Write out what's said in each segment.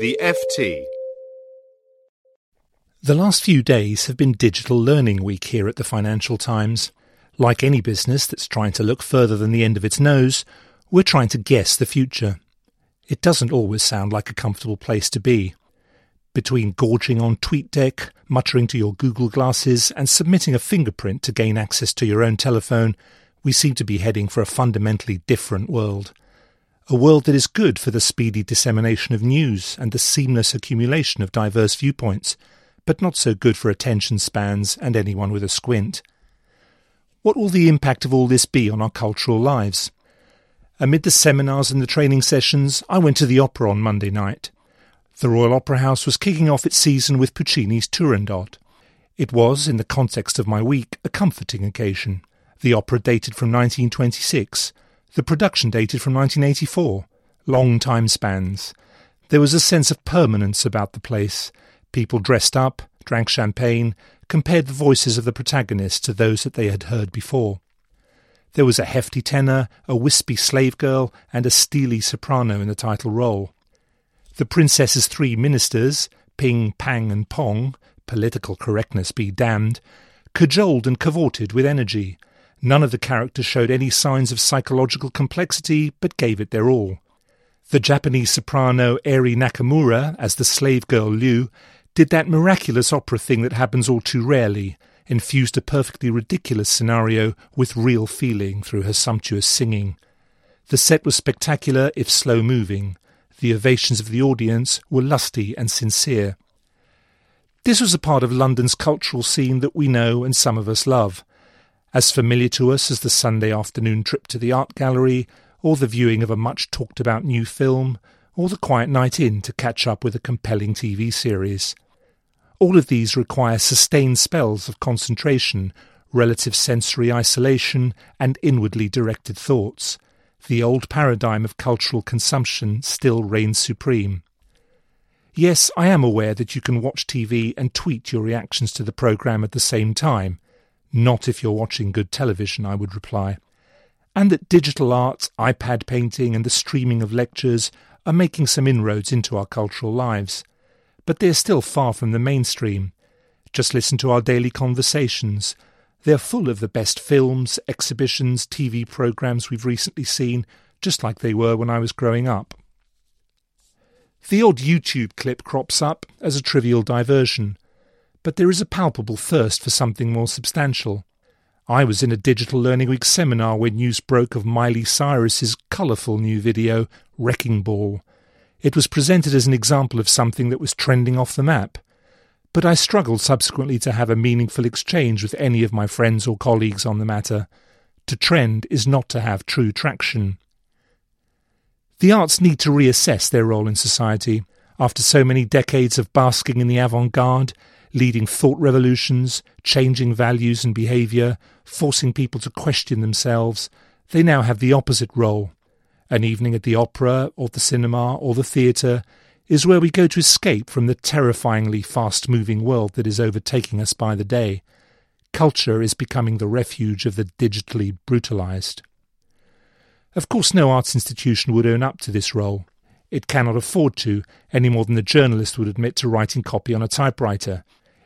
The FT. The last few days have been Digital Learning Week here at the Financial Times. Like any business that's trying to look further than the end of its nose, we're trying to guess the future. It doesn't always sound like a comfortable place to be. Between gorging on TweetDeck, muttering to your Google glasses, and submitting a fingerprint to gain access to your own telephone, we seem to be heading for a fundamentally different world. A world that is good for the speedy dissemination of news and the seamless accumulation of diverse viewpoints, but not so good for attention spans and anyone with a squint. What will the impact of all this be on our cultural lives? Amid the seminars and the training sessions, I went to the opera on Monday night. The Royal Opera House was kicking off its season with Puccini's Turandot. It was, in the context of my week, a comforting occasion. The opera dated from 1926, the production dated from 1984. Long time spans. There was a sense of permanence about the place. People dressed up, drank champagne, compared the voices of the protagonists to those that they had heard before. There was a hefty tenor, a wispy slave girl, and a steely soprano in the title role. The princess's three ministers, Ping, Pang, and Pong, political correctness be damned, cajoled and cavorted with energy. None of the characters showed any signs of psychological complexity, but gave it their all. The Japanese soprano Eri Nakamura, as the slave girl Liu, did that miraculous opera thing that happens all too rarely, infused a perfectly ridiculous scenario with real feeling through her sumptuous singing. The set was spectacular if slow moving. The ovations of the audience were lusty and sincere. This was a part of London's cultural scene that we know and some of us love. As familiar to us as the Sunday afternoon trip to the art gallery, or the viewing of a much talked about new film, or the quiet night in to catch up with a compelling TV series. All of these require sustained spells of concentration, relative sensory isolation, and inwardly directed thoughts. The old paradigm of cultural consumption still reigns supreme. Yes, I am aware that you can watch TV and tweet your reactions to the programme at the same time. Not if you're watching good television, I would reply. And that digital art, iPad painting, and the streaming of lectures are making some inroads into our cultural lives but they are still far from the mainstream. Just listen to our daily conversations. They're full of the best films, exhibitions, TV programs we've recently seen, just like they were when I was growing up. The odd YouTube clip crops up as a trivial diversion, but there is a palpable thirst for something more substantial. I was in a Digital Learning Week seminar when news broke of Miley Cyrus's colourful new video, Wrecking Ball, it was presented as an example of something that was trending off the map. But I struggled subsequently to have a meaningful exchange with any of my friends or colleagues on the matter. To trend is not to have true traction. The arts need to reassess their role in society. After so many decades of basking in the avant garde, leading thought revolutions, changing values and behaviour, forcing people to question themselves, they now have the opposite role an evening at the opera or the cinema or the theatre is where we go to escape from the terrifyingly fast moving world that is overtaking us by the day. Culture is becoming the refuge of the digitally brutalized. Of course, no arts institution would own up to this role. It cannot afford to, any more than the journalist would admit to writing copy on a typewriter.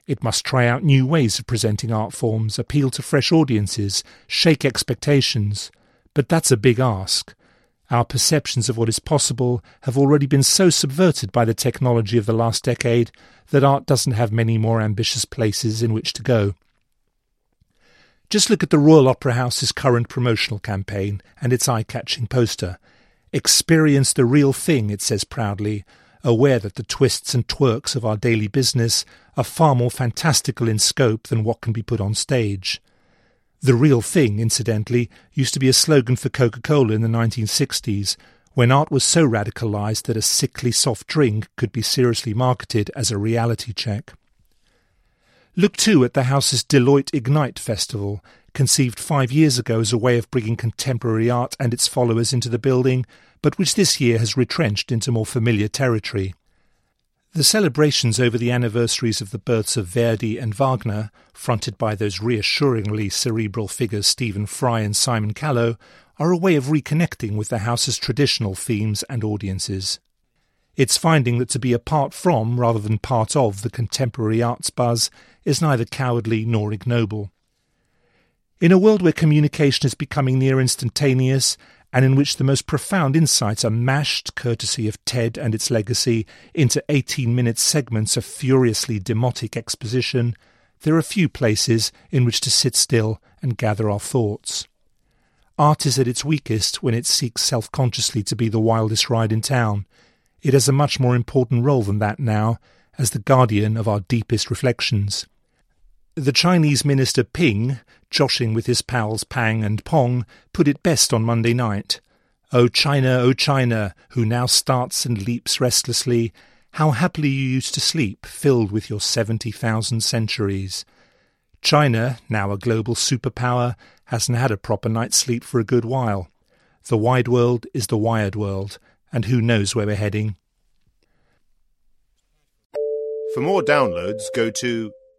It must try out new ways of presenting art forms, appeal to fresh audiences, shake expectations. But that's a big ask. Our perceptions of what is possible have already been so subverted by the technology of the last decade that art doesn't have many more ambitious places in which to go. Just look at the Royal Opera House's current promotional campaign and its eye catching poster. Experience the real thing, it says proudly, aware that the twists and twerks of our daily business are far more fantastical in scope than what can be put on stage. The real thing, incidentally, used to be a slogan for Coca Cola in the 1960s, when art was so radicalized that a sickly soft drink could be seriously marketed as a reality check. Look too at the house's Deloitte Ignite Festival, conceived five years ago as a way of bringing contemporary art and its followers into the building, but which this year has retrenched into more familiar territory. The celebrations over the anniversaries of the births of Verdi and Wagner, fronted by those reassuringly cerebral figures Stephen Fry and Simon Callow, are a way of reconnecting with the house's traditional themes and audiences. It's finding that to be apart from, rather than part of, the contemporary arts buzz is neither cowardly nor ignoble. In a world where communication is becoming near instantaneous, and in which the most profound insights are mashed, courtesy of TED and its legacy, into 18 minute segments of furiously demotic exposition, there are few places in which to sit still and gather our thoughts. Art is at its weakest when it seeks self consciously to be the wildest ride in town. It has a much more important role than that now, as the guardian of our deepest reflections. The Chinese minister Ping, joshing with his pals Pang and Pong, put it best on Monday night. O China, O China, who now starts and leaps restlessly, how happily you used to sleep, filled with your seventy thousand centuries. China, now a global superpower, hasn't had a proper night's sleep for a good while. The wide world is the wired world, and who knows where we're heading. For more downloads, go to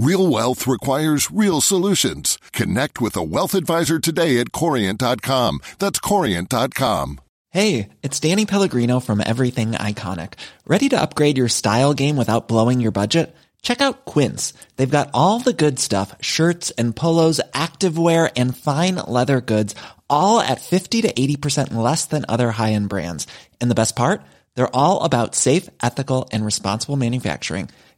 Real wealth requires real solutions. Connect with a wealth advisor today at Corient.com. That's Corient.com. Hey, it's Danny Pellegrino from Everything Iconic. Ready to upgrade your style game without blowing your budget? Check out Quince. They've got all the good stuff shirts and polos, activewear, and fine leather goods, all at 50 to 80% less than other high end brands. And the best part? They're all about safe, ethical, and responsible manufacturing.